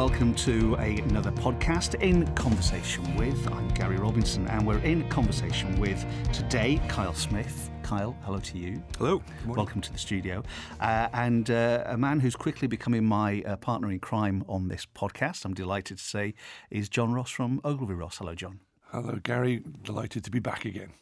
welcome to a, another podcast in conversation with. I'm Gary Robinson, and we're in conversation with today Kyle Smith. Kyle, hello to you. Hello. Welcome to the studio. Uh, and uh, a man who's quickly becoming my uh, partner in crime on this podcast, I'm delighted to say, is John Ross from Ogilvy Ross. Hello, John. Hello, Gary. Delighted to be back again.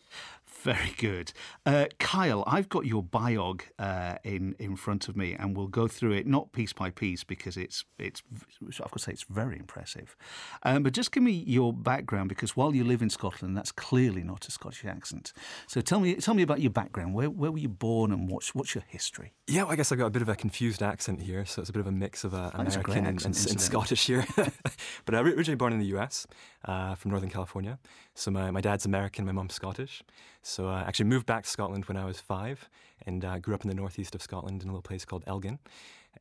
Very good. Uh, Kyle, I've got your biog uh, in in front of me, and we'll go through it not piece by piece because it's it's I've got to say it's very impressive. Um, but just give me your background because while you live in Scotland, that's clearly not a Scottish accent. So tell me tell me about your background. Where where were you born, and what's what's your history? Yeah, well, I guess I've got a bit of a confused accent here, so it's a bit of a mix of uh, American and, and, and, Scottish here. but I was originally born in the US, uh, from Northern California. So my, my dad's American, my mum's Scottish. So I actually moved back to Scotland when I was five and uh, grew up in the northeast of Scotland in a little place called Elgin.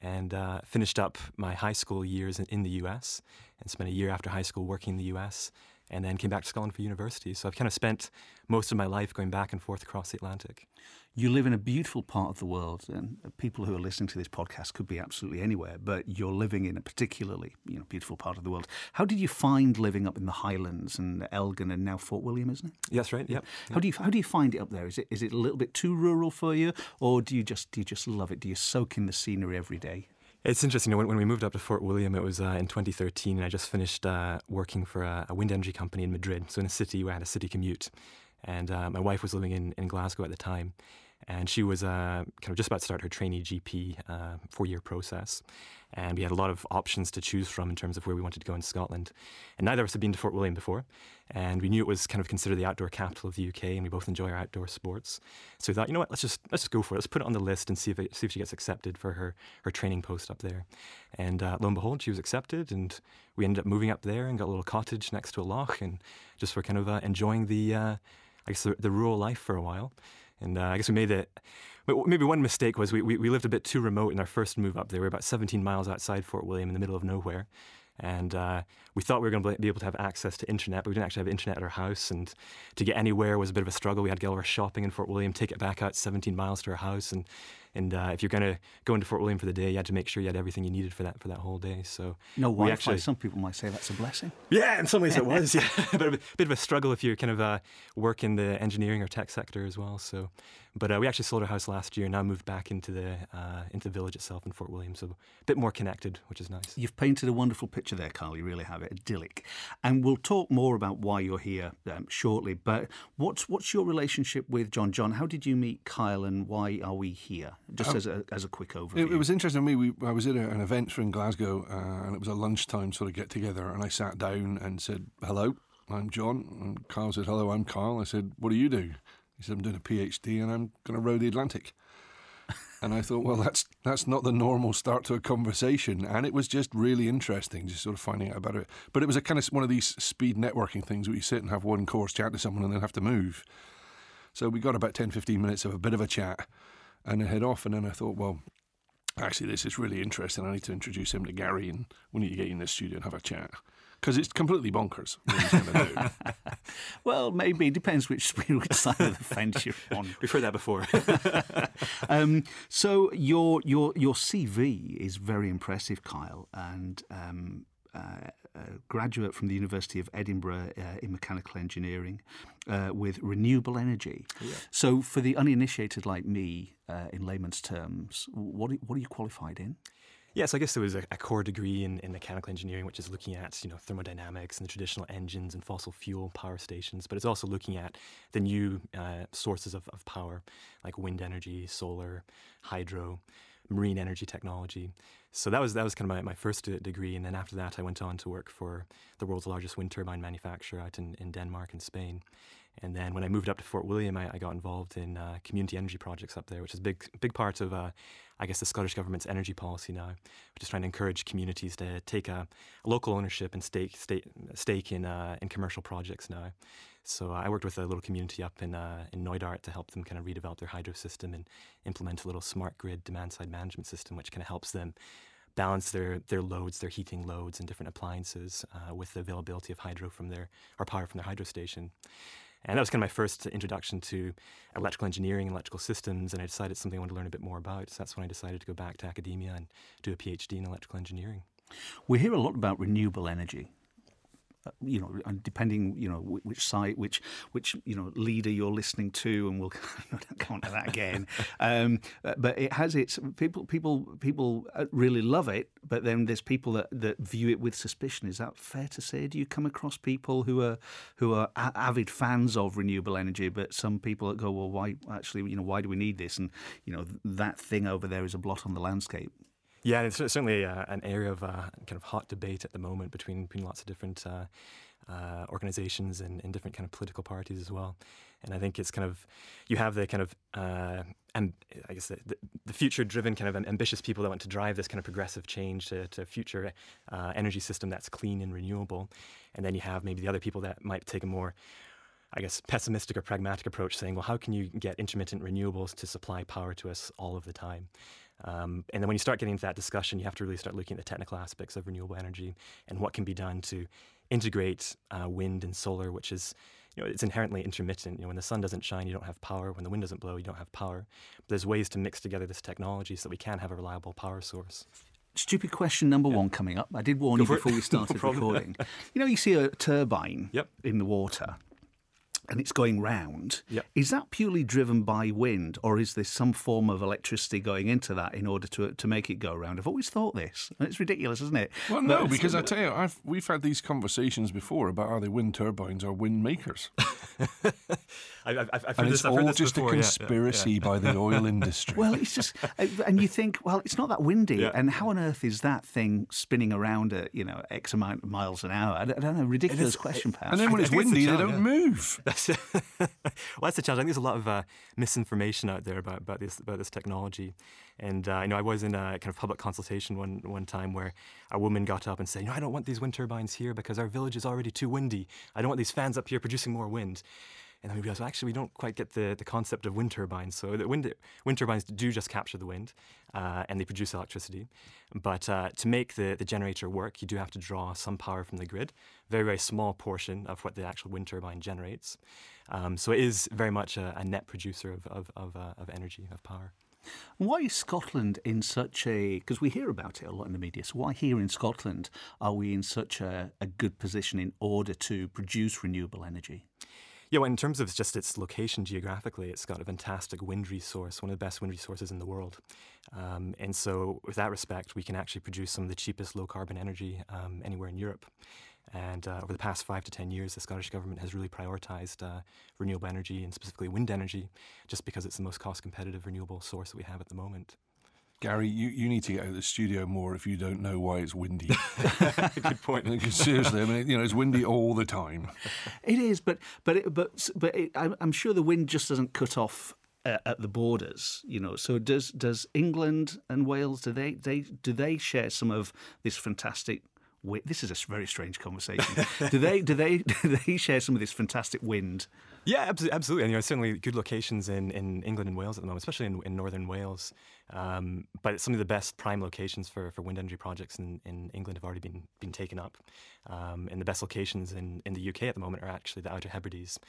And uh, finished up my high school years in, in the US and spent a year after high school working in the US and then came back to Scotland for university. So I've kind of spent most of my life going back and forth across the Atlantic. You live in a beautiful part of the world, and people who are listening to this podcast could be absolutely anywhere, but you're living in a particularly you know, beautiful part of the world. How did you find living up in the Highlands and Elgin and now Fort William, isn't it? Yes, right. Yep. How do you how do you find it up there? Is it is it a little bit too rural for you, or do you just do you just love it? Do you soak in the scenery every day? It's interesting. You know, when, when, we moved up to Fort William, it was uh, in 2013, and I just finished uh, working for a, a, wind energy company in Madrid. So in a city where I had a city commute, and uh, my wife was living in, in Glasgow at the time, and she was uh, kind of just about to start her trainee GP uh, four-year process, and we had a lot of options to choose from in terms of where we wanted to go in Scotland. And neither of us had been to Fort William before, and we knew it was kind of considered the outdoor capital of the UK, and we both enjoy our outdoor sports. So we thought, you know what, let's just let's just go for it. Let's put it on the list and see if it, see if she gets accepted for her her training post up there. And uh, lo and behold, she was accepted, and we ended up moving up there and got a little cottage next to a loch, and just were kind of uh, enjoying the uh, I guess the, the rural life for a while. And uh, I guess we made it. Maybe one mistake was we, we, we lived a bit too remote in our first move up there. We were about 17 miles outside Fort William in the middle of nowhere. And uh, we thought we were going to be able to have access to internet, but we didn't actually have internet at our house. And to get anywhere was a bit of a struggle. We had to get all our shopping in Fort William, take it back out 17 miles to our house, and and uh, if you're going to go into Fort William for the day, you had to make sure you had everything you needed for that for that whole day. So no Wi-Fi. Actually, some people might say that's a blessing. Yeah, in some ways it was. Yeah, but a bit of a struggle if you kind of uh, work in the engineering or tech sector as well. So, but uh, we actually sold our house last year. And now moved back into the uh, into the village itself in Fort William, so a bit more connected, which is nice. You've painted a wonderful picture there, Carl. You really have it idyllic. And we'll talk more about why you're here um, shortly. But what's what's your relationship with John? John, how did you meet Kyle, and why are we here? Just um, as a as a quick overview. It, it was interesting to me. We, I was at a, an event for in Glasgow, uh, and it was a lunchtime sort of get together, and I sat down and said, "Hello, I'm John." And Kyle said, "Hello, I'm Carl." I said, "What do you do?" He said, "I'm doing a PhD, and I'm going to row the Atlantic." and I thought, well, that's that's not the normal start to a conversation, and it was just really interesting, just sort of finding out about it. But it was a kind of one of these speed networking things where you sit and have one course, chat to someone, and then have to move. So we got about 10, 15 minutes of a bit of a chat, and then head off. And then I thought, well, actually, this is really interesting. I need to introduce him to Gary, and we need to get in the studio and have a chat. Because it's completely bonkers. well, maybe it depends which, which side of the fence you're on. We've heard that before. um, so your your your CV is very impressive, Kyle, and um, uh, a graduate from the University of Edinburgh uh, in mechanical engineering uh, with renewable energy. Yeah. So, for the uninitiated like me, uh, in layman's terms, what are, what are you qualified in? Yes, I guess there was a, a, core degree in, in, mechanical engineering, which is looking at you know thermodynamics and the traditional engines and fossil fuel power stations, but it's also looking at the new uh, sources of, of power, like wind energy, solar, hydro marine energy technology. So that was that was kind of my, my first degree, and then after that, I went on to work for the world's largest wind turbine manufacturer out in, in Denmark and Spain. And then when I moved up to Fort William, I, I got involved in uh, community energy projects up there, which is a big big part of uh, I guess the Scottish government's energy policy now, which is trying to encourage communities to take a, a local ownership and stake stake, stake in uh, in commercial projects now. So I worked with a little community up in uh, in Knoydart to help them kind of redevelop their hydro system and implement a little smart grid demand side management system, which kind of helps them balance their their loads, their heating loads, and different appliances uh, with the availability of hydro from their or power from their hydro station. And that was kind of my first introduction to electrical engineering and electrical systems. And I decided it's something I wanted to learn a bit more about. So that's when I decided to go back to academia and do a PhD in electrical engineering. We hear a lot about renewable energy. Uh, you know, and depending, you know, which site, which which you know leader you're listening to, and we'll come on to that again. um, uh, but it has its people, people, people uh, really love it, but then there's people that, that view it with suspicion. Is that fair to say? Do you come across people who are who are a- avid fans of renewable energy, but some people that go, well, why actually, you know, why do we need this? And you know, that thing over there is a blot on the landscape. Yeah, it's certainly uh, an area of uh, kind of hot debate at the moment between between lots of different uh, uh, organizations and, and, different kind of political parties as well. And I think it's kind of you have the kind of uh, and I guess the, the future-driven kind of ambitious people that want to drive this kind of progressive change to, to a future uh, energy system that's clean and renewable. And then you have maybe the other people that might take a more I guess, pessimistic or pragmatic approach, saying, well, how can you get intermittent renewables to supply power to us all of the time? Um, and then when you start getting into that discussion, you have to really start looking at the technical aspects of renewable energy and what can be done to integrate uh, wind and solar, which is you know, it's inherently intermittent. You know, when the sun doesn't shine, you don't have power. When the wind doesn't blow, you don't have power. But there's ways to mix together this technology so that we can have a reliable power source. Stupid question number one coming up. I did warn Go you before we started no recording. you know, you see a turbine yep. in the water and it's going round. Yep. Is that purely driven by wind, or is there some form of electricity going into that in order to to make it go round? I've always thought this. And it's ridiculous, isn't it? Well, no, but because I tell you, I've, we've had these conversations before about are they wind turbines or wind makers. I, I've, I've and this, it's all just before, a conspiracy yeah, yeah, by the oil industry. Well, it's just, uh, and you think, well, it's not that windy, Yeah. and how on earth is that thing spinning around at you know X amount of miles an hour? I don't, I don't know. Ridiculous question, perhaps. and then when I it's think it's the windy, they don't move. That's well, that's the challenge. I think there's a lot of uh, misinformation out there about, about this about this technology, and uh, you know I was in a kind of public consultation one one time where a woman got up and said, "You know, I don't want these wind turbines here because our village is already too windy. I don't want these fans up here producing more wind." And then we realized, well, actually, we don't quite get the, the concept of wind turbines. So the wind, wind turbines do just capture the wind uh, and they produce electricity. But uh, to make the, the generator work, you do have to draw some power from the grid, very, very small portion of what the actual wind turbine generates. Um, so it is very much a, a net producer of, of, of, uh, of energy, of power. Why is Scotland in such a because we hear about it a lot in the media? So why here in Scotland are we in such a, a good position in order to produce renewable energy? Yeah, well, in terms of just its location geographically, it's got a fantastic wind resource, one of the best wind resources in the world. Um, and so, with that respect, we can actually produce some of the cheapest low carbon energy um, anywhere in Europe. And uh, over the past five to ten years, the Scottish government has really prioritised uh, renewable energy and specifically wind energy, just because it's the most cost competitive renewable source that we have at the moment. Gary, you, you need to get out of the studio more if you don't know why it's windy. Good point. Seriously, I mean, you know, it's windy all the time. It is, but but it, but but it, I'm I'm sure the wind just doesn't cut off uh, at the borders. You know, so does does England and Wales do they they do they share some of this fantastic? wi- This is a very strange conversation. do they do they do they share some of this fantastic wind? Yeah, absolutely. And you know, certainly good locations in, in England and Wales at the moment, especially in, in northern Wales. Um, but some of the best prime locations for, for wind energy projects in, in England have already been been taken up. Um, and the best locations in, in the UK at the moment are actually the Outer Hebrides.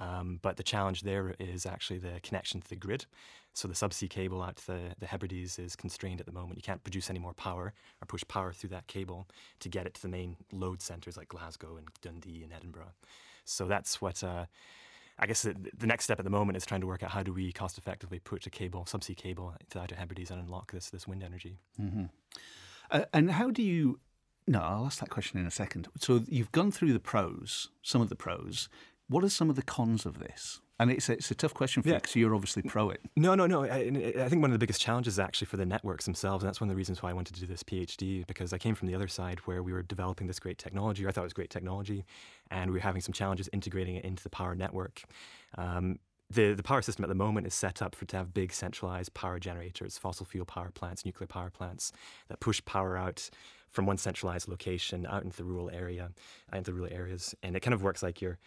Um, but the challenge there is actually the connection to the grid. So the subsea cable out to the, the Hebrides is constrained at the moment. You can't produce any more power or push power through that cable to get it to the main load centres like Glasgow and Dundee and Edinburgh. So that's what uh, I guess the, the next step at the moment is trying to work out how do we cost effectively put a cable, subsea cable, to the Outer Hebrides and unlock this this wind energy. Uh, and how do you? No, I'll ask that question in a second. So you've gone through the pros, some of the pros. What are some of the cons of this? And it's a, it's a tough question for you because you're obviously pro it. No, no, no. I, I think one of the biggest challenges is actually for the networks themselves. And that's one of the reasons why I wanted to do this PhD because I came from the other side where we were developing this great technology. Or I thought it was great technology. And we were having some challenges integrating it into the power network. Um, the, the power system at the moment is set up for to have big centralized power generators, fossil fuel power plants, nuclear power plants that push power out from one centralized location out into the rural area, out into the rural areas. And it kind of works like you're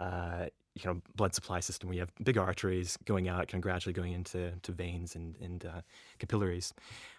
uh, you know blood supply system. You have big arteries going out, kind of gradually going into to veins and, and uh, capillaries.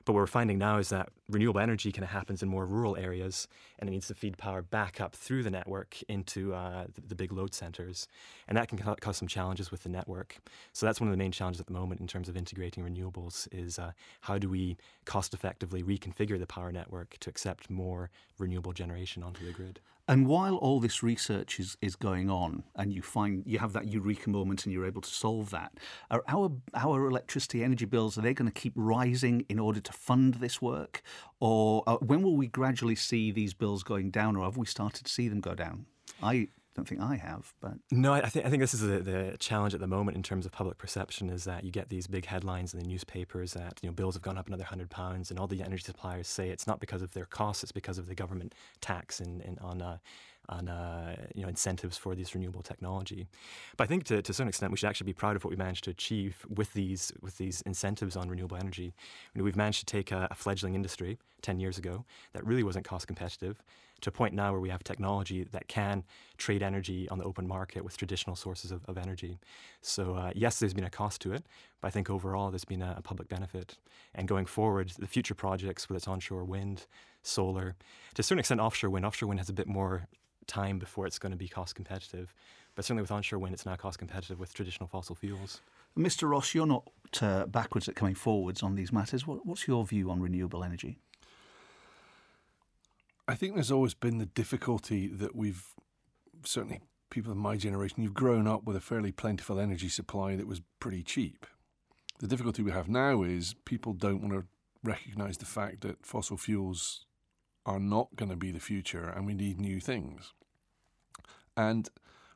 But what we're finding now is that renewable energy kind of happens in more rural areas, and it needs to feed power back up through the network into uh, the, the, big load centers, and that can cause some challenges with the network. So that's one of the main challenges at the moment in terms of integrating renewables is uh, how do we cost effectively reconfigure the power network to accept more renewable generation onto the grid. And while all this research is, is going on, and you find you have that eureka moment, and you're able to solve that, are our our electricity energy bills are they going to keep rising in order to fund this work, or uh, when will we gradually see these bills going down, or have we started to see them go down? I don't think I have, but no, I think I think this is the, the challenge at the moment in terms of public perception is that you get these big headlines in the newspapers that you know bills have gone up another hundred pounds, and all the energy suppliers say it's not because of their costs, it's because of the government tax and, and on uh, on uh, you know incentives for this renewable technology. But I think to, to a certain extent we should actually be proud of what we managed to achieve with these with these incentives on renewable energy. We've managed to take a, a fledgling industry ten years ago that really wasn't cost competitive to a point now where we have technology that can trade energy on the open market with traditional sources of, of energy. So uh, yes, there's been a cost to it, but I think overall there's been a, a public benefit. And going forward, the future projects, whether it's onshore wind, solar, to a certain extent offshore wind, offshore wind has a bit more time before it's going to be cost competitive. But certainly with onshore wind, it's now cost competitive with traditional fossil fuels. Mr. Ross, you're not uh, backwards at coming forwards on these matters. What, what's your view on renewable energy? I think there's always been the difficulty that we've certainly people of my generation, you've grown up with a fairly plentiful energy supply that was pretty cheap. The difficulty we have now is people don't want to recognize the fact that fossil fuels are not going to be the future and we need new things. And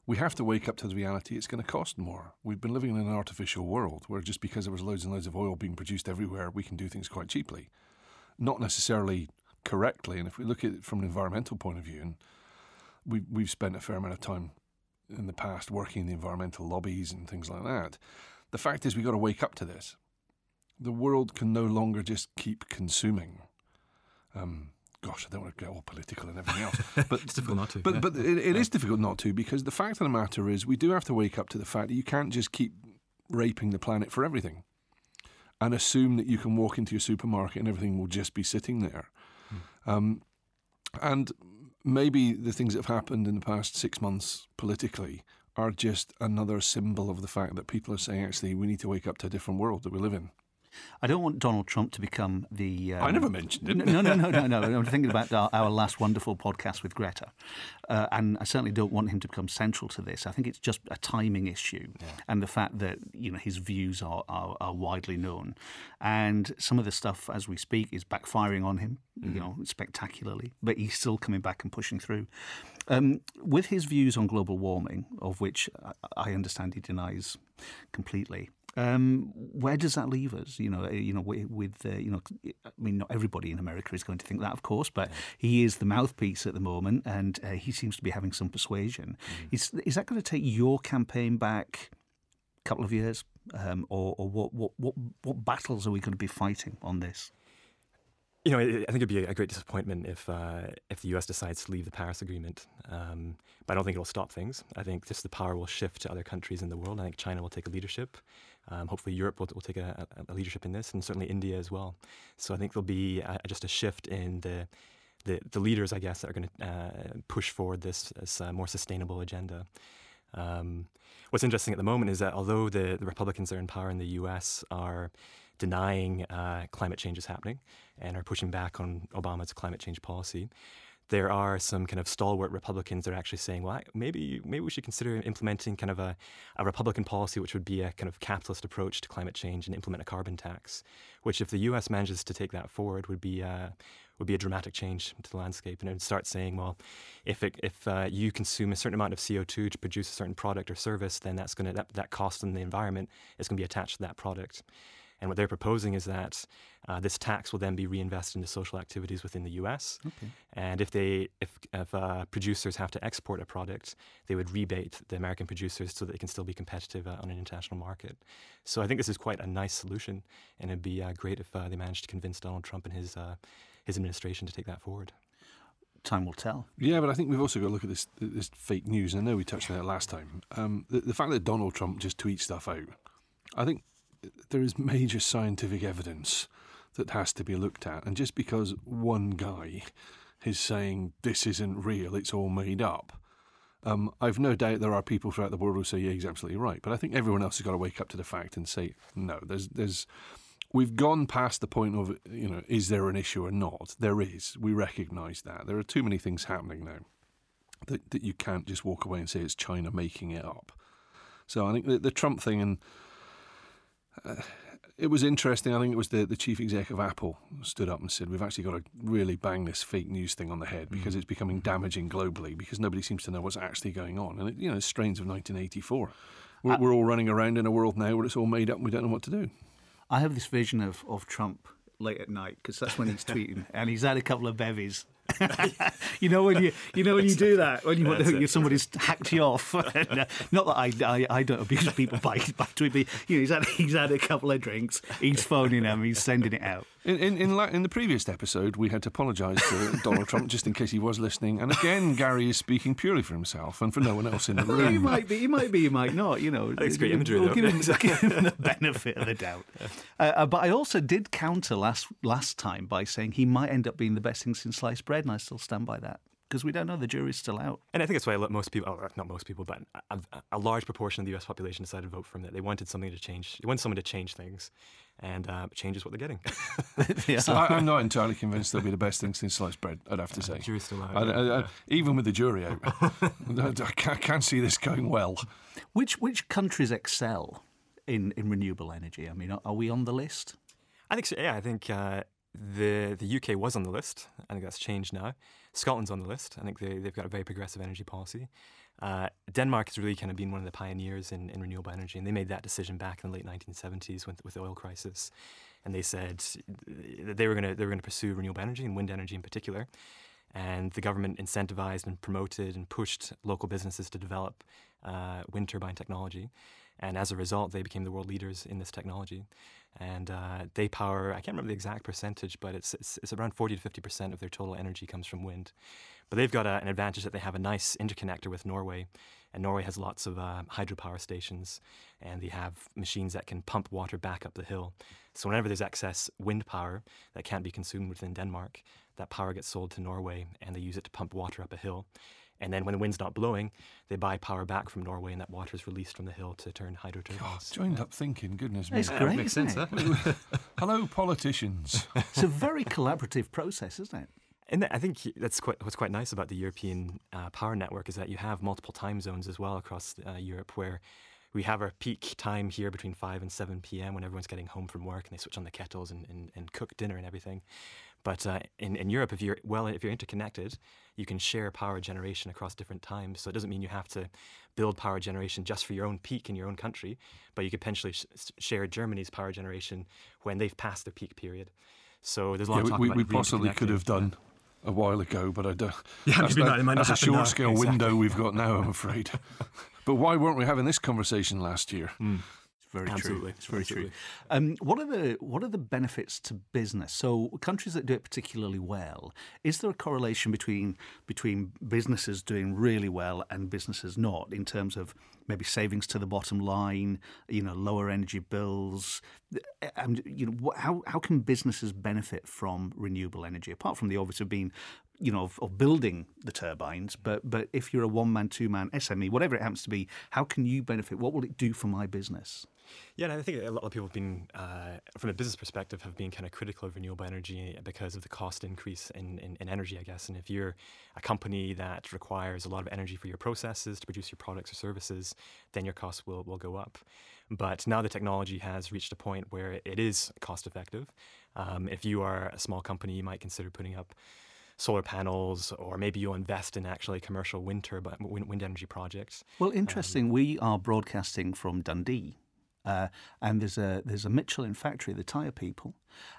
we have to wake up to the reality it's going to cost more. We've been living in an artificial world where just because there was loads and loads of oil being produced everywhere, we can do things quite cheaply. Not necessarily correctly. And if we look at it from an environmental point of view, and we, we've spent a fair amount of time in the past working in the environmental lobbies and things like that, the fact is we've got to wake up to this. The world can no longer just keep consuming. Um, gosh, I don't want to get all political and everything else. But it's difficult not to. But yeah. but it, it is difficult not to because the fact of the matter is we do have to wake up to the fact that you can't just keep raping the planet for everything, and assume that you can walk into your supermarket and everything will just be sitting there. Hmm. Um, and maybe the things that have happened in the past six months politically are just another symbol of the fact that people are saying actually we need to wake up to a different world that we live in. I don't want Donald Trump to become the. Um, I never mentioned him. No, no, no, no, no. I'm thinking about our, our last wonderful podcast with Greta, uh, and I certainly don't want him to become central to this. I think it's just a timing issue, yeah. and the fact that you know his views are, are, are widely known, and some of the stuff as we speak is backfiring on him, mm. you know, spectacularly. But he's still coming back and pushing through. Um, with his views on global warming, of which I understand he denies completely. Um, where does that leave us? You know, you know, with uh, you know, I mean, not everybody in America is going to think that, of course, but he is the mouthpiece at the moment, and uh, he seems to be having some persuasion. Mm-hmm. Is is that going to take your campaign back a couple of years, um, or, or what, what what what battles are we going to be fighting on this? You know, I think it'd be a great disappointment if uh, if the U.S. decides to leave the Paris Agreement. Um, but I don't think it'll stop things. I think just the power will shift to other countries in the world. I think China will take a leadership. Um, hopefully, Europe will, will take a, a, leadership in this, and certainly India as well. So I think there'll be a, just a shift in the the, the leaders, I guess, that are going to uh, push forward this, this uh, more sustainable agenda. Um, what's interesting at the moment is that although the, the Republicans that are in power in the U.S. are denying uh, climate change is happening and are pushing back on Obama's climate change policy, there are some kind of stalwart Republicans that are actually saying, well, maybe maybe we should consider implementing kind of a, a Republican policy which would be a kind of capitalist approach to climate change and implement a carbon tax, which if the U.S. manages to take that forward would be uh, would be a dramatic change to the landscape, and it would start saying, well, if it, if uh, you consume a certain amount of CO2 to produce a certain product or service, then that's going to that, that cost in the environment is going to be attached to that product. And what they're proposing is that uh, this tax will then be reinvested into social activities within the U.S. Okay. And if they, if, if uh, producers have to export a product, they would rebate the American producers so that they can still be competitive uh, on an international market. So I think this is quite a nice solution, and it'd be uh, great if uh, they managed to convince Donald Trump and his uh, his administration to take that forward. time will tell. Yeah, but I think we've also got to look at this this fake news. I know we touched on it last time. Um, the, the fact that Donald Trump just tweets stuff out, I think there is major scientific evidence that has to be looked at. And just because one guy is saying this isn't real, it's all made up. Um, I've no doubt there are people throughout the world who say, "Yeah, he's absolutely right." But I think everyone else has got to wake up to the fact and say, "No, there's, there's, we've gone past the point of, you know, is there an issue or not? There is. We recognise that there are too many things happening now that that you can't just walk away and say it's China making it up." So I think the, the Trump thing and. Uh, it was interesting. I think it was the, the chief exec of Apple stood up and said, We've actually got to really bang this fake news thing on the head because mm. it's becoming damaging globally because nobody seems to know what's actually going on. And, it, you know, strains of 1984. We're, uh, we're all running around in a world now where it's all made up and we don't know what to do. I have this vision of, of Trump late at night because that's when he's tweeting and he's had a couple of bevies you know when you you know when you do that when you want to, somebody's hacked you off. uh, not that I, I, I don't abuse people by by tweet, but you know he's had he's had a couple of drinks. He's phoning them. He's sending it out. In in in, la- in the previous episode, we had to apologise to Donald Trump just in case he was listening. And again, Gary is speaking purely for himself and for no one else in the room. he might be, he might be, he might not. You know, it's great imagery. We'll give, him, give him the benefit of the doubt. Uh, uh, but I also did counter last last time by saying he might end up being the best thing since sliced bread, and I still stand by that because we don't know the jury's still out. And I think that's why most people, oh, not most people, but a, a, large proportion of the U.S. population decided to vote for him. That they wanted something to change. They wanted someone to change things, and uh, change is what they're getting. yeah. so I, am not entirely convinced they'll be the best thing since sliced bread. I'd have to say. jury's still out. I, I, yeah. even with the jury out, I can't see this going well. Which which countries excel in in renewable energy? I mean, are we on the list? I think so. Yeah, I think. Uh, the the UK was on the list. I think that's changed now. Scotland's on the list. I think they, they've got a very progressive energy policy. Uh, Denmark has really kind of been one of the pioneers in, in renewable energy, and they made that decision back in the late 1970s with, with the oil crisis. And they said that they were going to they were going to pursue renewable energy and wind energy in particular. And the government incentivized and promoted and pushed local businesses to develop uh, wind turbine technology. And as a result, they became the world leaders in this technology and uh, they power. I can't remember the exact percentage, but it's, it's, it's around forty to fifty percent of their total energy comes from wind. But they've got a, an advantage that they have a nice interconnector with Norway, and Norway has lots of uh, hydropower stations, and they have machines that can pump water back up the hill. So whenever there's excess wind power that can't be consumed within Denmark, that power gets sold to Norway, and they use it to pump water up a hill. And then when the wind's not blowing, they buy power back from Norway, and that water is released from the hill to turn hydro turbines. joined up thinking, goodness me. It's great. makes sense, huh? Hello, politicians. it's a very collaborative process, isn't it? And I think that's quite, what's quite nice about the European uh, power network is that you have multiple time zones as well across uh, Europe where we have our peak time here between 5 and 7 p.m. when everyone's getting home from work and they switch on the kettles and, and, and cook dinner and everything. But uh, in, in Europe, if you're well, if you're interconnected, you can share power generation across different times. So it doesn't mean you have to build power generation just for your own peak in your own country, but you could potentially sh- share Germany's power generation when they've passed their peak period. So there's a lot yeah, of talk we, about we possibly could have done. A while ago, but I don't. Yeah, that's, that, that's a short scale exactly. window we've got now, I'm afraid. but why weren't we having this conversation last year? Mm very Absolutely. true. It's very Absolutely. true. Um, what are the what are the benefits to business? So countries that do it particularly well, is there a correlation between between businesses doing really well and businesses not in terms of maybe savings to the bottom line, you know, lower energy bills, and you know, how how can businesses benefit from renewable energy apart from the obvious of being you know, of, of, building the turbines, but but if you're a one man, two man SME, whatever it happens to be, how can you benefit? What will it do for my business? Yeah, and I think a lot of people have been, uh, from a business perspective, have been kind of critical of renewable energy because of the cost increase in, in, in, energy, I guess. And if you're a company that requires a lot of energy for your processes to produce your products or services, then your costs will, will go up. But now the technology has reached a point where it is cost effective. Um, if you are a small company, you might consider putting up solar panels, or maybe you'll invest in actually commercial wind turbine, wind, wind energy projects. Well, interesting. Um, we are broadcasting from Dundee. Uh, and there's a there's a Michelin factory, the tyre people,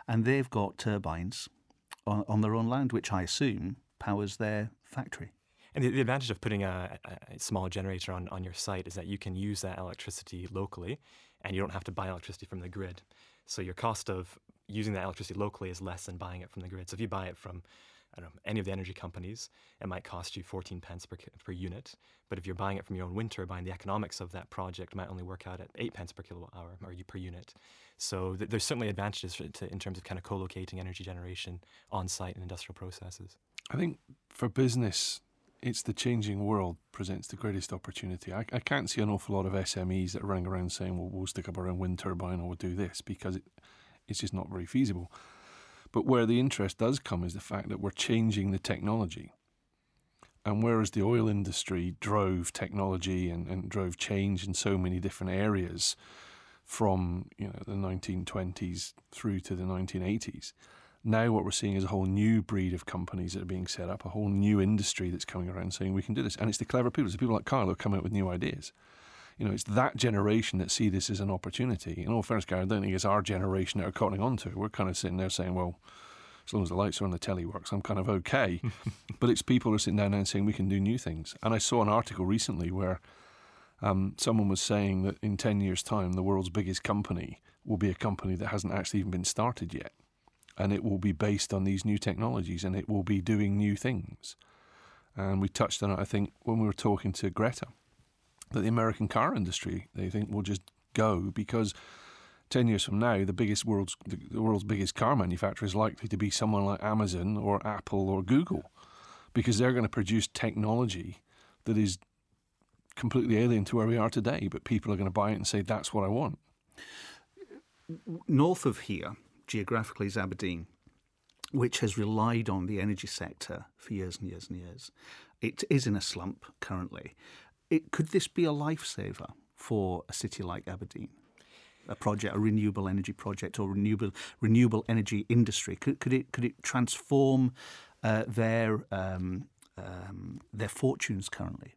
and they've got turbines on, on, their own land, which I assume powers their factory. And the, the advantage of putting a, a, small generator on, on your site is that you can use that electricity locally, and you don't have to buy electricity from the grid. So your cost of using that electricity locally is less than buying it from the grid. So if you buy it from I don't know, any of the energy companies, it might cost you 14 pence per, per unit. But if you're buying it from your own wind turbine, the economics of that project might only work out at 8 pence per kilowatt hour or per unit. So th- there's certainly advantages to, in terms of kind of co-locating energy generation on site in industrial processes. I think for business, it's the changing world presents the greatest opportunity. I, I, can't see an awful lot of SMEs that are running around saying, well, we'll stick up our own wind turbine or we'll do this because it, it's just not very feasible. But where the interest does come is the fact that we're changing the technology. And whereas the oil industry drove technology and, and drove change in so many different areas from you know the 1920s through to the 1980s, now what we're seeing is a whole new breed of companies that are being set up, a whole new industry that's coming around saying we can do this. And it's the clever people, it's the people like Kyle who come up with new ideas. You know, it's that generation that see this as an opportunity. In all fairness, Gary, I don't think it's our generation that are cottoning onto it. We're kind of sitting there saying, well, as long as the lights are on the telly works, I'm kind of okay. but it's people who are sitting down now and saying we can do new things. And I saw an article recently where um, someone was saying that in 10 years' time, the world's biggest company will be a company that hasn't actually even been started yet. And it will be based on these new technologies and it will be doing new things. And we touched on it, I think, when we were talking to Greta, that the American car industry, they think, will just go because 10 years from now, the biggest world's the world's biggest car manufacturer is likely to be someone like Amazon or Apple or Google because they're going to produce technology that is completely alien to where we are today, but people are going to buy it and say that's what I want. North of here, geographically, is Aberdeen, which has relied on the energy sector for years and years and years. It is in a slump currently. It, could this be a lifesaver for a city like Aberdeen? a project, a renewable energy project, or renewable renewable energy industry? Could, could it could it transform uh, their um, um, their fortunes currently?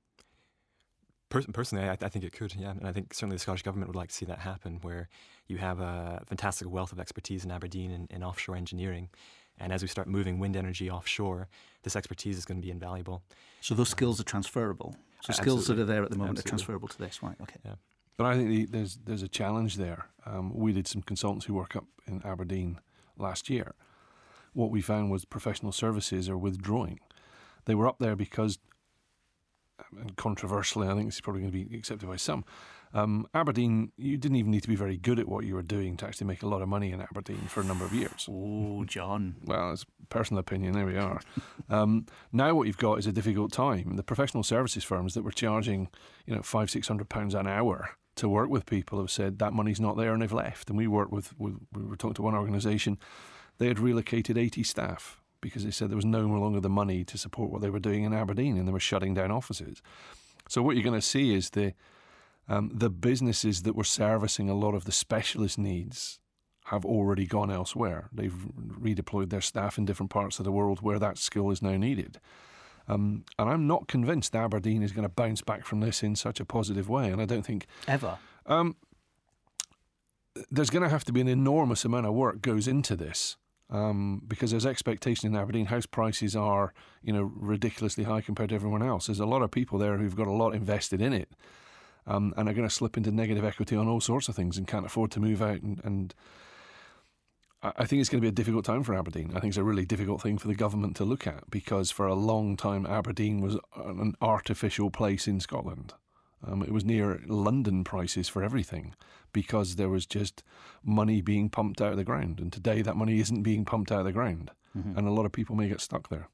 personally, I, I, think it could, yeah. And I think certainly the Scottish Government would like to see that happen, where you have a fantastic wealth of expertise in Aberdeen in, in offshore engineering. And as we start moving wind energy offshore, this expertise is going to be invaluable. So those skills are transferable. So skills that are there at the moment Absolutely. are transferable to this, right? Okay. Yeah. But I think the, there's there's a challenge there. Um, we did some consultancy work up in Aberdeen last year. What we found was professional services are withdrawing. They were up there because, and controversially, I think this is probably going to be accepted by some. Um, Aberdeen, you didn't even need to be very good at what you were doing to actually make a lot of money in Aberdeen for a number of years. Oh, John. Well, it's personal opinion. There we are. um, now what you've got is a difficult time. The professional services firms that were charging, you know, five, six hundred pounds an hour to work with people who've said that money's not there and they've left. And we worked with, with we were talking to one organisation, they had relocated 80 staff because they said there was no longer the money to support what they were doing in Aberdeen and they were shutting down offices. So what you're going to see is the um, the businesses that were servicing a lot of the specialist needs have already gone elsewhere. They've redeployed their staff in different parts of the world where that skill is now needed. Um, and I'm not convinced Aberdeen is going to bounce back from this in such a positive way. And I don't think ever. Um, there's going to have to be an enormous amount of work goes into this. Um, because there's expectation in Aberdeen. House prices are, you know, ridiculously high compared to everyone else. There's a lot of people there who've got a lot invested in it, um, and are going to slip into negative equity on all sorts of things and can't afford to move out and, and I think it's going to be a difficult time for Aberdeen. I think it's a really difficult thing for the government to look at because for a long time Aberdeen was an artificial place in Scotland. Um, it was near London prices for everything because there was just money being pumped out of the ground. And today that money isn't being pumped out of the ground. Mm-hmm. And a lot of people may get stuck there.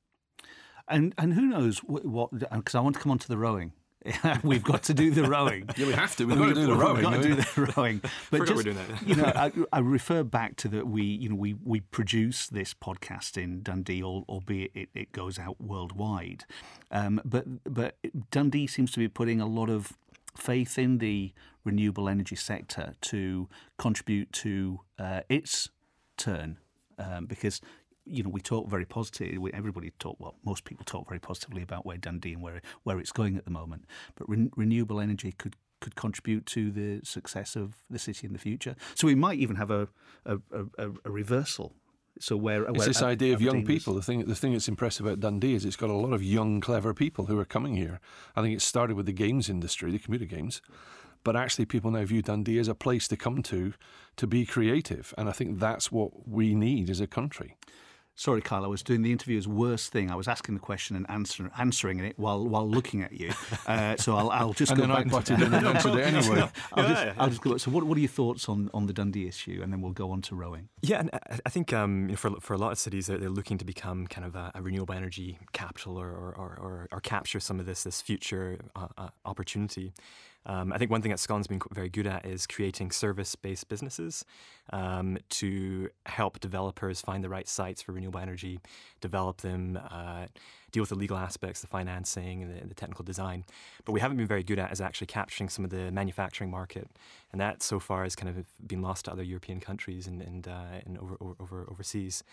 And and who knows what? Because I want to come on to the rowing we've got to do the rowing. yeah, we have to. We've got to do the rowing. We've got to do the rowing. But just, we're doing that. you know, I, I, refer back to that. We, you know, we we produce this podcast in Dundee, albeit it, it goes out worldwide. Um, but but Dundee seems to be putting a lot of faith in the renewable energy sector to contribute to uh, its turn um, because you know, we talk very positively. Everybody talk well. Most people talk very positively about where Dundee and where where it's going at the moment. But re- renewable energy could could contribute to the success of the city in the future. So we might even have a a, a, a reversal. So where, it's this idea of young people. The thing the thing that's impressive about Dundee is it's got a lot of young, clever people who are coming here. I think it started with the games industry, the computer games but actually people now view Dundee as a place to come to to be creative and I think that's what we need as a country Sorry, Kyle. I was doing the interviewer's worst thing. I was asking the question and answer, answering it while while looking at you. Uh, so I'll, I'll just and go then back I butted to in and answered it anyway. I'll just, I'll just go. So, what, what are your thoughts on, on the Dundee issue, and then we'll go on to rowing. Yeah, and I, I think um, you know, for for a lot of cities, they're, they're looking to become kind of a, a renewable energy capital or or, or, or, or capture some of this this future uh, uh, opportunity. Um, I think one thing that Scotland's been very good at is creating service-based businesses um, to help developers find the right sites for renewable energy, develop them, uh, deal with the legal aspects, the financing, and the, the, technical design. But we haven't been very good at is actually capturing some of the manufacturing market, and that so far has kind of been lost to other European countries and and, uh, and over, over, overseas.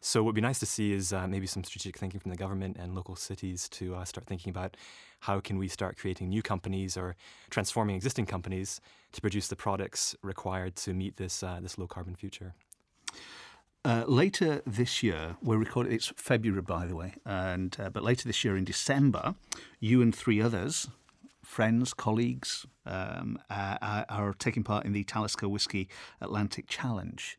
So what would be nice to see is uh, maybe some strategic thinking from the government and local cities to uh, start thinking about how can we start creating new companies or transforming existing companies to produce the products required to meet this uh, this low carbon future. Uh, later this year, we're recording. It's February, by the way, and uh, but later this year in December, you and three others, friends, colleagues, um, uh, are taking part in the Talisker Whisky Atlantic Challenge.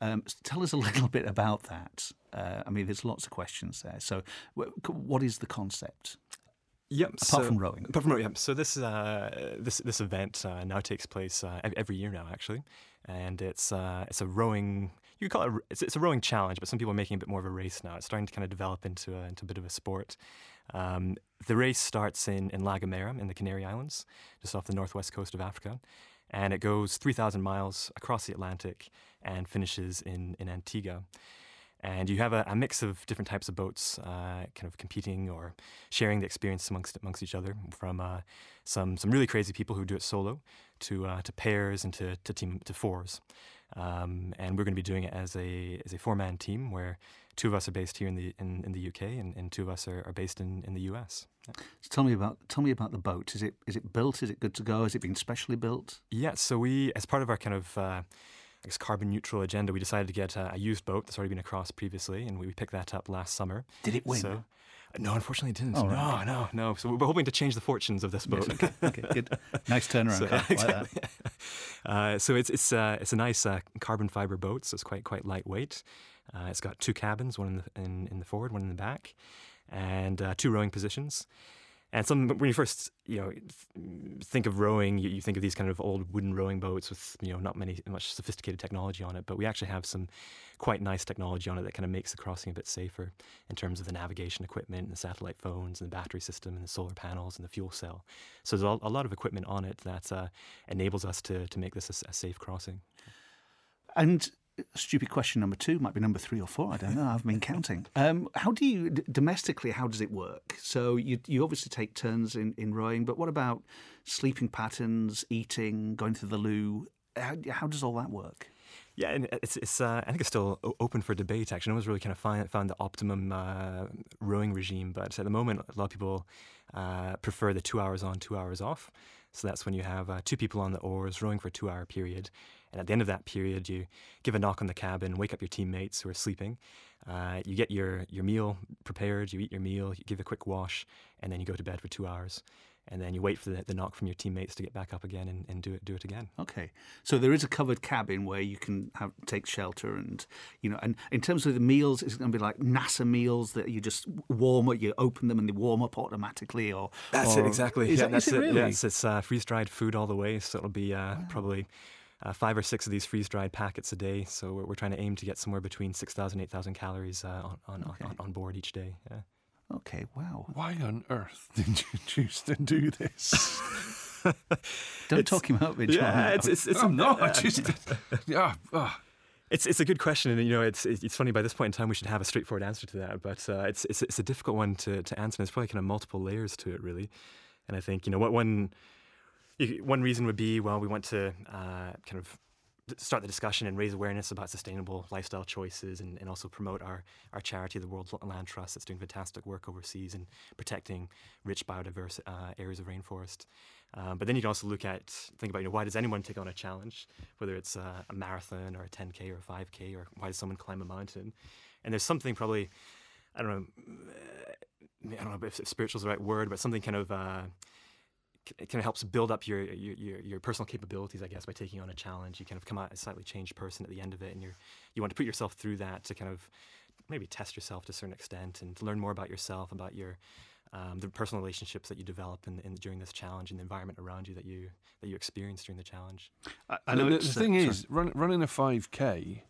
Um, tell us a little bit about that. Uh, I mean, there's lots of questions there. So, what is the concept? Yep. Apart so, from rowing. Apart from rowing, yep. So this uh, this this event uh, now takes place uh, every year now, actually, and it's uh, it's a rowing. You could call it a, it's, it's a rowing challenge, but some people are making a bit more of a race now. It's starting to kind of develop into a, into a bit of a sport. Um, the race starts in in La Gomera in the Canary Islands, just off the northwest coast of Africa, and it goes 3,000 miles across the Atlantic and finishes in, in Antigua. And you have a, a mix of different types of boats uh, kind of competing or sharing the experience amongst, amongst each other, from uh, some, some really crazy people who do it solo to, uh, to pairs and to, to, team, to fours. Um, and we're going to be doing it as a, as a four man team where two of us are based here in the, in, in the UK and, and two of us are, are based in, in the US. So tell me about tell me about the boat. Is it is it built? Is it good to go? Has it been specially built? Yeah. So we, as part of our kind of uh, I guess carbon neutral agenda, we decided to get a, a, used boat that's already been across previously, and we, picked that up last summer. Did it win? So, no, unfortunately, it didn't. Oh, no, right. no, no. So we're hoping to change the fortunes of this boat. Yes, okay, okay, good. Nice turnaround. So, like exactly. uh, so it's it's uh, it's a nice uh, carbon fiber boat. So it's quite quite lightweight. Uh, it's got two cabins, one in the in, in the forward, one in the back, and uh, two rowing positions. And some when you first you know think of rowing, you, you, think of these kind of old wooden rowing boats with you know not many much sophisticated technology on it. But we actually have some quite nice technology on it that kind of makes the crossing a bit safer in terms of the navigation equipment, and the satellite phones, and the battery system, and the solar panels, and the fuel cell. So there's a, lot of equipment on it that uh, enables us to to make this a, a safe crossing. And stupid question number two might be number three or four. I don't know. I've been counting. Um, how do you d- domestically? How does it work? So you you obviously take turns in, in rowing, but what about sleeping patterns, eating, going to the loo? How, how does all that work? Yeah, and it's, it's uh, I think it's still open for debate. Actually, no one's really kind of find, found the optimum uh, rowing regime, but at the moment, a lot of people uh, prefer the two hours on, two hours off. So that's when you have uh, two people on the oars rowing for a two-hour period, and at the end of that period, you give a knock on the cabin, wake up your teammates who are sleeping. Uh, you get your, your meal prepared, you eat your meal, you give a quick wash, and then you go to bed for two hours. And then you wait for the, the knock from your teammates to get back up again and, and do it do it again. Okay, so there is a covered cabin where you can have take shelter, and you know, and in terms of the meals, it's going to be like NASA meals that you just warm up, you open them and they warm up automatically, or that's or, it exactly. Is yeah, it, that's is it it. really? Yes, it's uh, freeze dried food all the way, so it'll be uh, wow. probably uh, five or six of these freeze dried packets a day. So we're, we're, trying to aim to get somewhere between 6,000, 8,000 calories uh, on, on, okay. on, on, board each day. Yeah. Okay, wow. Why on earth did you choose to do this? Don't it's, talk him out, John. Yeah, it's, it's, it's oh, no, just, yeah. Oh. It's it's a good question, and you know it's it's funny. By this point in time, we should have a straightforward answer to that, but uh, it's it's it's a difficult one to to answer. And there's probably kind of multiple layers to it, really. And I think you know what one one reason would be well, we want to uh, kind of start the discussion and raise awareness about sustainable lifestyle choices and, and also promote our, our charity, the World Land Trust, that's doing fantastic work overseas and protecting rich biodiverse uh, areas of rainforest. Um, but then you can also look at, think about, you know, why does anyone take on a challenge, whether it's uh, a marathon or a 10K or a 5K, or why does someone climb a mountain? And there's something probably, I don't know, I don't know if spiritual is the right word, but something kind of uh, it kind of helps build up your, your your personal capabilities, I guess, by taking on a challenge. You kind of come out a slightly changed person at the end of it, and you're you want to put yourself through that to kind of maybe test yourself to a certain extent and to learn more about yourself, about your um, the personal relationships that you develop in, in, during this challenge and the environment around you that you that you experience during the challenge. I, I know the, the thing sorry. is, run, running a 5K,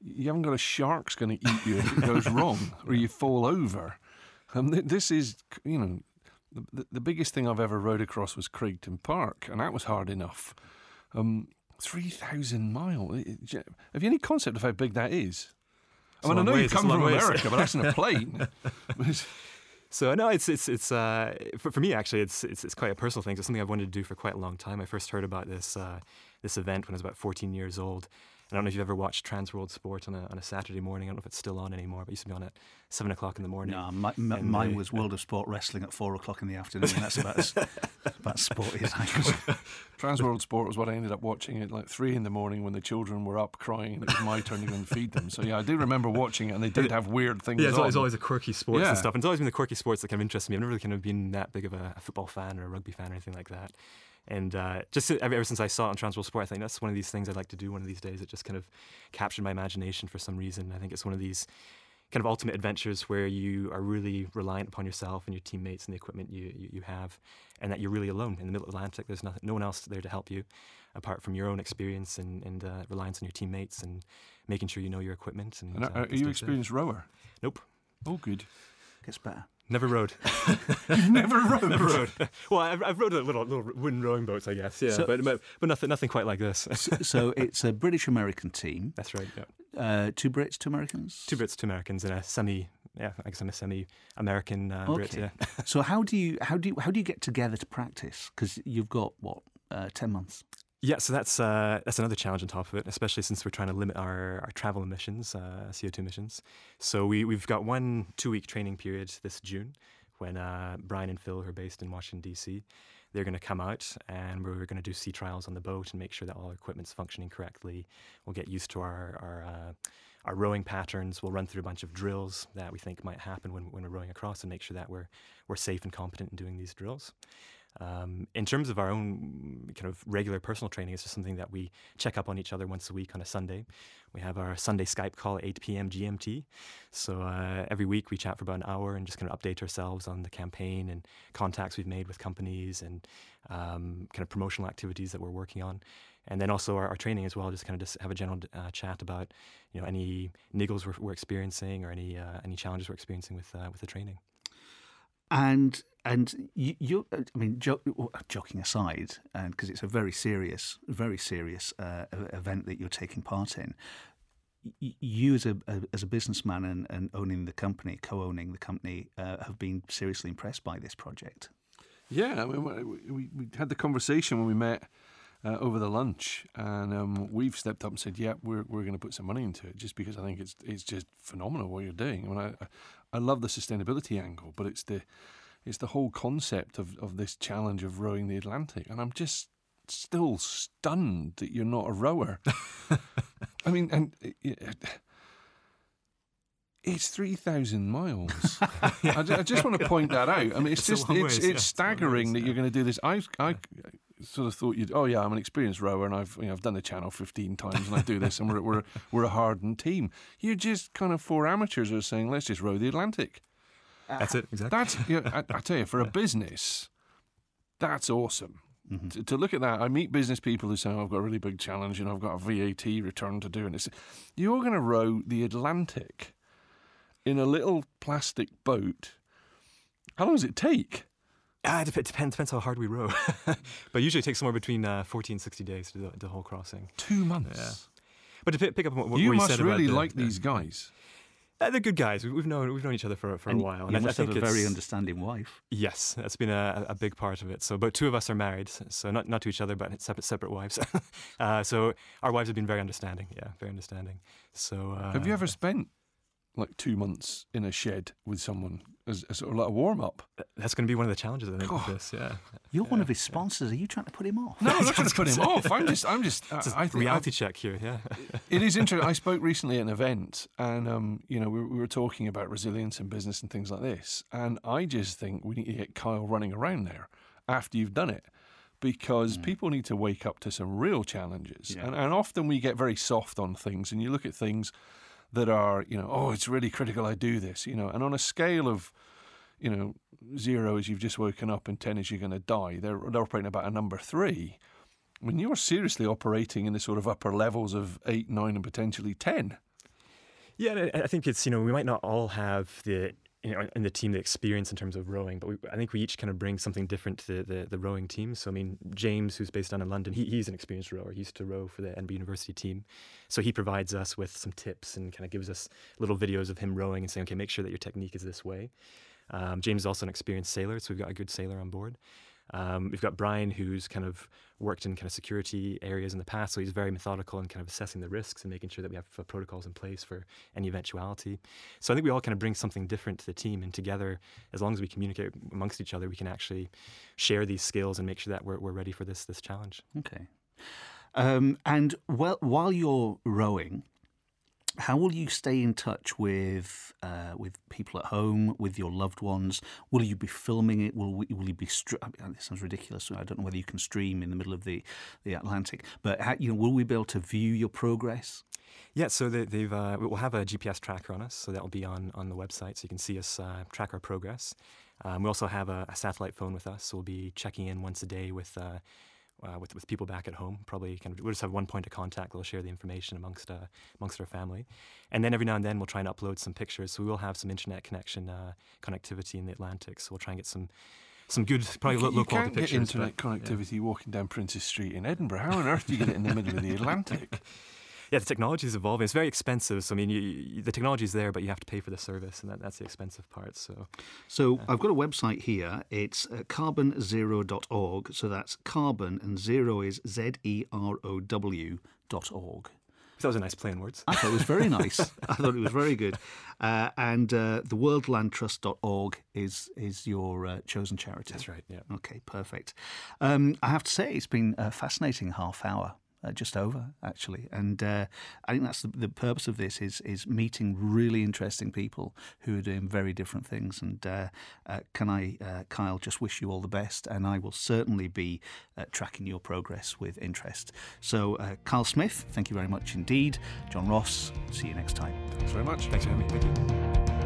you haven't got a shark's going to eat you if it goes wrong or you fall over. Um, this is, you know, the, the biggest thing I've ever rode across was Craigtoun Park, and that was hard enough. Um, 3,000 mile. It- it- Have you any concept of how big that is? I mean, I know ways, you've it's come from ways. America, but that's in a plane. So no, it's it's it's uh, for, for me actually it's, it's it's quite a personal thing. It's something I've wanted to do for quite a long time. I first heard about this uh, this event when I was about 14 years old. And I don't know if you've ever watched Trans World Sport on a, on a Saturday morning. I don't know if it's still on anymore, but it used to be on at seven o'clock in the morning. No, my, m- And mine they- was uh, World of Sport Wrestling at four o'clock in the afternoon. That's about as about sporty as I go. Transworld Sport was what I ended up watching at like three in the morning when the children were up crying and it was my turn to go and feed them. So yeah, I do remember watching it, and they did have weird things. Yeah, it's always, always a quirky sports Yeah. and stuff. And it's always been the quirky sports that kind of interest me. I've never really kind of been that big of a, a football fan or a rugby fan or anything like that. And uh, just ever, ever since I saw it on Transworld Sport, I think that's one of these things I'd like to do one of these days. It just kind of captured my imagination for some reason. I think it's one of these kind of ultimate adventures where you are really reliant upon yourself and your teammates and the equipment you, you, you have, and that you're really alone in the middle of the Atlantic. There's nothing, no one else there to help you apart from your own experience and, and uh, reliance on your teammates and making sure you know your equipment. And, And uh, are, are you experienced rower? Nope. Oh, good. Gets better. Never rowed. You've never rowed. Never rowed. well, I've, I've rowed a little, little wooden rowing boats, I guess. Yeah, So- but, but nothing nothing quite like this. So, so it's a British American team. That's right. Yeah. Uh, two Brits, two Americans. Two Brits, two Americans, and a semi. Yeah, I guess I'm a semi-American uh, Brit. Okay. Yeah. So how do you how do you, how do you get together to practice? Because you've got what uh, ten months. Yeah, so that's uh, that's another challenge on top of it, especially since we're trying to limit our, our travel emissions, uh, CO2 emissions. So we, we've got one two week training period this June when uh, Brian and Phil, who are based in Washington, D.C., they're going to come out and we're going to do sea trials on the boat and make sure that all our equipment's functioning correctly. We'll get used to our, our, uh, our rowing patterns. We'll run through a bunch of drills that we think might happen when, when we're rowing across and make sure that we're, we're safe and competent in doing these drills. Um, in terms of our own kind of regular personal training, it's just something that we check up on each other once a week on a Sunday. We have our Sunday Skype call at 8 p.m. GMT. So uh, every week we chat for about an hour and just kind of update ourselves on the campaign and contacts we've made with companies and um, kind of promotional activities that we're working on. And then also our, our training as well, just kind of just have a general uh, chat about you know any niggles we're, we're experiencing or any uh, any challenges we're experiencing with uh, with the training. And and you, you I mean, jo- joking aside, and because it's a very serious, very serious uh, event that you're taking part in. You, as a, as a businessman and, and owning the company, co-owning the company, uh, have been seriously impressed by this project. Yeah, I mean, we, we had the conversation when we met uh, over the lunch, and um, we've stepped up and said, "Yeah, we're we're going to put some money into it," just because I think it's it's just phenomenal what you're doing. I mean, I I love the sustainability angle, but it's the it's the whole concept of, of this challenge of rowing the Atlantic, and I'm just still stunned that you're not a rower. I mean, and it- it- it's three thousand miles. I, I just want to point that out. I mean, it's, It's just it's ways, it's yeah, staggering ways, that yeah. you're going to do this. I I sort of thought you'd. Oh yeah, I'm an experienced rower, and I've you know I've done the channel 15 times, and I do this, and we're we're we're a hardened team. You're just kind of four amateurs who are saying, let's just row the Atlantic. Ah. That's it, exactly. That's you know, I, I tell you, for a business, that's awesome. Mm-hmm. To, to look at that, I meet business people who say, oh, "I've got a really big challenge, and I've got a VAT return to do," and it's you're going to row the Atlantic in a little plastic boat. How long does it take? Ah, it depends depends how hard we row, but usually it takes somewhere between uh, 40 and 60 days to do the, the whole crossing. Two months. Yeah. But to pick, pick up on what, what You you must said about really the- like the- these guys. Uh, they're good guys. We- We've known we've known each other for for And a while, you I- must I, have think a very understanding wife. Yes, that's been a, a big part of it. So, about two of us are married, so not not to each other, but separate separate wives. uh, so our wives have been very understanding. Yeah, very understanding. So, uh, Have you ever spent like two months in a shed with someone as, as sort of like a warm up? That's going to be one of the challenges I think God. with this. Yeah, You're one of his sponsors. Are you trying to put him off? No, I'm not trying to put him off. I'm just, I'm just. it's a I, I think reality check here. Yeah, it is interesting. I spoke recently at an event, and um, you know, we, we were talking about resilience in business and things like this. And I just think we need to get Kyle running around there after you've done it, because people need to wake up to some real challenges. Yeah. And, and often we get very soft on things, and you look at things that are, you know, oh, it's really critical I do this, you know, and on a scale of, you know, zero is you've just woken up and 10 is you're going to die, they're, they're operating about a number three. When you're seriously operating in the sort of upper levels of eight, nine, and potentially 10. Yeah, I think it's, you know, we might not all have the you know, in the team the experience in terms of rowing, but we, I think we each kind of bring something different to the, the, the, rowing team. So, I mean, James, who's based down in London, he, he's an experienced rower. He used to row for the Edinburgh University team. So, he provides us with some tips and kind of gives us little videos of him rowing and saying, okay, make sure that your technique is this way. Um, James is also an experienced sailor, so we've got a good sailor on board. Um, we've got Brian, who's kind of worked in kind of security areas in the past, so he's very methodical in kind of assessing the risks and making sure that we have uh, protocols in place for any eventuality. So I think we all kind of bring something different to the team, and together, as long as we communicate amongst each other, we can actually share these skills and make sure that we're, we're ready for this this challenge. Okay. Um, and well, while you're rowing, how will you stay in touch with uh, with people at home, with your loved ones? Will you be filming it? Will will you be? Str- I mean, this sounds ridiculous. I don't know whether you can stream in the middle of the, the Atlantic, but how, you know, will we be able to view your progress? Yeah, so they, have uh, we'll have a GPS tracker on us, so that will be on on the website, so you can see us uh, track our progress. Um, we also have a, a, satellite phone with us, so we'll be checking in once a day with uh, uh, with with people back at home. Probably kind of we'll just have one point of contact. We'll share the information amongst uh, amongst our family, and then every now and then we'll try and upload some pictures. So we will have some internet connection uh, connectivity in the Atlantic. So we'll try and get some some good, probably you, low, low quality pictures. You can't get internet but, connectivity yeah. walking down Princes Street in Edinburgh. How on earth do you get it in the middle of the Atlantic? Yeah, the technology is evolving. It's very expensive. So I mean, you, you, the technology is there, but you have to pay for the service, and that, that's the expensive part. So, so yeah. I've got a website here. It's uh, carbonzerow.org. So that's carbon, and zero is Z E R O W dot org. That was a nice play on words. I thought it was very nice. I thought it was very good. Uh, and uh, the worldlandtrust.org is is your uh, chosen charity. That's right. Yeah. Okay. Perfect. Um, I have to say, it's been a fascinating half hour uh, just over actually, and uh, I think that's the, the, purpose of this is is meeting really interesting people who are doing very different things. And uh, uh can I, uh, Kyle, just wish you all the best, and I will certainly be uh, tracking your progress with interest. So, Kyle Smith, thank you very much indeed. John Ross, see you next time. Thanks very much. Thanks for having me.